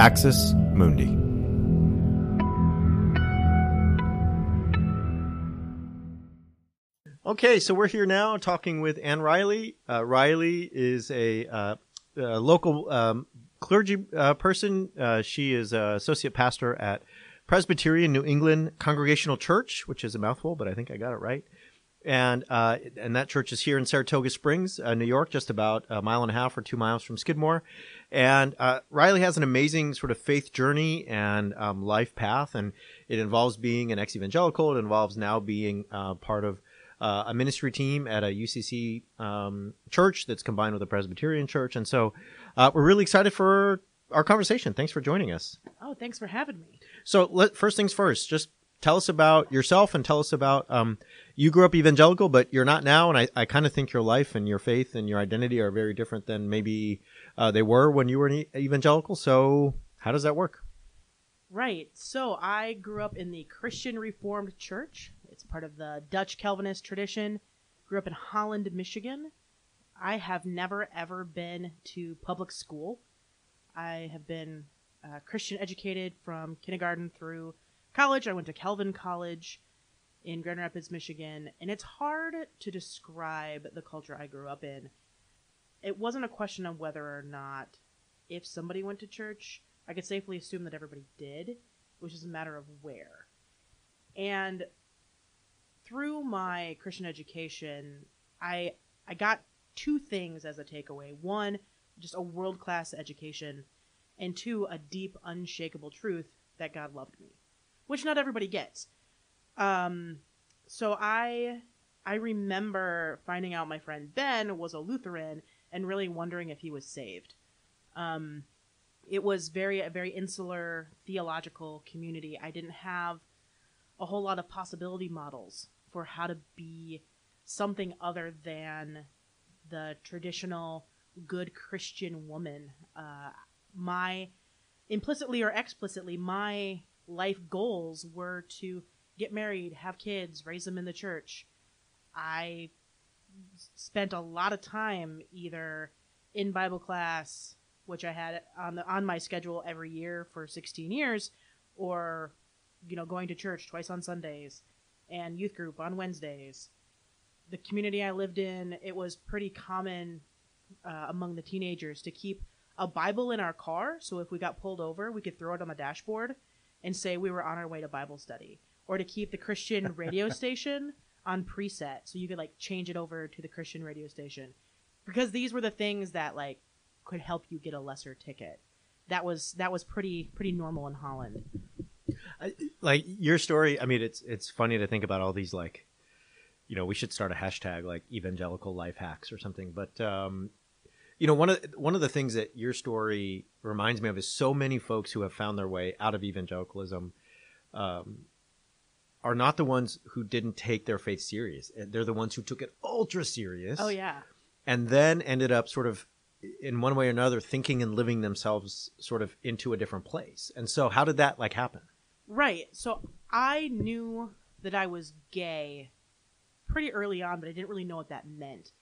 Axis Mundi. Okay, so we're here now talking with Ann Reilly. Uh, Reilly is a, uh, a local um, clergy uh, person. Uh, she is a associate pastor at Presbyterian New England Congregational Church, which is a mouthful, but I think I got it right. And uh, and that church is here in Saratoga Springs, uh, New York, just about a mile and a half or two miles from Skidmore. And uh, Reilly has an amazing sort of faith journey and um, life path, and it involves being an ex-evangelical. It involves now being uh, part of uh, a ministry team at a UCC um, church that's combined with a Presbyterian church. And so uh, we're really excited for our conversation. Thanks for joining us. Oh, thanks for having me. So let, first things first, just tell us about yourself and tell us about um, you grew up evangelical, but you're not now. And I, I kind of think your life and your faith and your identity are very different than maybe uh, they were when you were an evangelical. So how does that work? Right. So I grew up in the Christian Reformed Church. It's part of the Dutch Calvinist tradition. Grew up in Holland, Michigan. I have never ever been to public school. I have been uh, Christian educated from kindergarten through college. I went to Calvin College in Grand Rapids, Michigan, and it's hard to describe the culture I grew up in. It wasn't a question of whether or not if somebody went to church, I could safely assume that everybody did, which is a matter of where. And through my Christian education, I I got two things as a takeaway. One, just a world class education, and two, a deep, unshakable truth that God loved me, which not everybody gets. Um, so I I remember finding out my friend Ben was a Lutheran and really wondering if he was saved. Um, it was very a very insular theological community. I didn't have a whole lot of possibility models for how to be something other than the traditional good Christian woman. Uh, my implicitly or explicitly, my life goals were to get married, have kids, raise them in the church. I spent a lot of time either in Bible class, which I had on the on my schedule every year for 16 years, or you know going to church twice on Sundays and youth group on Wednesdays. The community I lived in, it was pretty common uh, among the teenagers to keep a Bible in our car. So if we got pulled over, we could throw it on the dashboard and say we were on our way to Bible study. Or to keep the Christian radio station on preset so you could like change it over to the Christian radio station. Because these were the things that like could help you get a lesser ticket. That was that was pretty pretty normal in Holland. I, like your story, I mean, it's it's funny to think about all these like, you know, we should start a hashtag like evangelical life hacks or something. But um, you know, one of one of the things that your story reminds me of is so many folks who have found their way out of evangelicalism um, are not the ones who didn't take their faith serious. They're the ones who took it ultra serious. Oh yeah. And then ended up sort of in one way or another thinking and living themselves sort of into a different place. And so how did that like happen? Right. So I knew that I was gay pretty early on, but I didn't really know what that meant.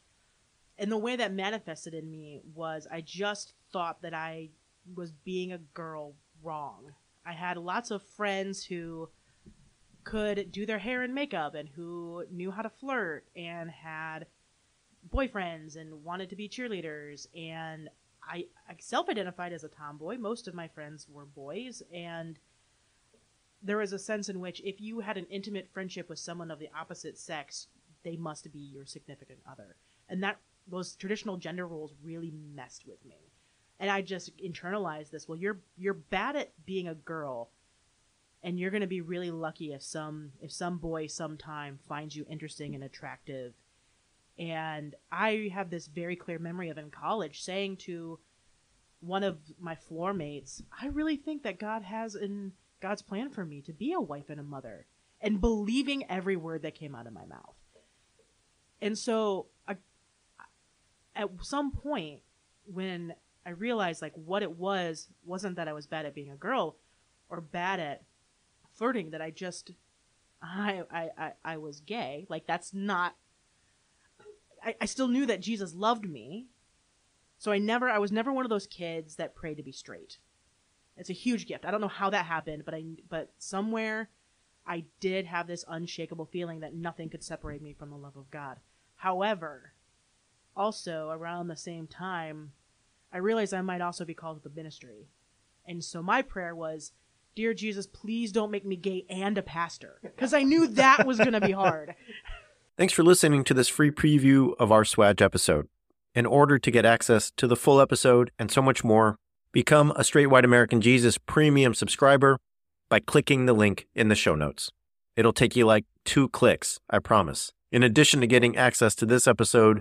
And the way that manifested in me was I just thought that I was being a girl wrong. I had lots of friends who could do their hair and makeup and who knew how to flirt and had boyfriends and wanted to be cheerleaders and I, I self-identified as a tomboy. Most of my friends were boys and there was a sense in which if you had an intimate friendship with someone of the opposite sex, they must be your significant other. And that those traditional gender roles really messed with me. And I just internalized this. Well, you're you're bad at being a girl, and you're going to be really lucky if some if some boy sometime finds you interesting and attractive. And I have this very clear memory of in college saying to one of my floor mates, I really think that God has in God's plan for me to be a wife and a mother, and believing every word that came out of my mouth. And so, I, at some point, when I realized like what it was wasn't that I was bad at being a girl or bad at flirting, that I just I I I, I was gay. Like that's not. I, I still knew that Jesus loved me, so I never I was never one of those kids that prayed to be straight It's a huge gift. I don't know how that happened, but I but somewhere I did have this unshakable feeling that nothing could separate me from the love of God. However, also around the same time, I realized I might also be called to the ministry. And so my prayer was, Dear Jesus, please don't make me gay and a pastor. Because I knew that was going to be hard. Thanks for listening to this free preview of our SWAJ episode. In order to get access to the full episode and so much more, become a Straight White American Jesus premium subscriber by clicking the link in the show notes. It'll take you like two clicks, I promise. In addition to getting access to this episode,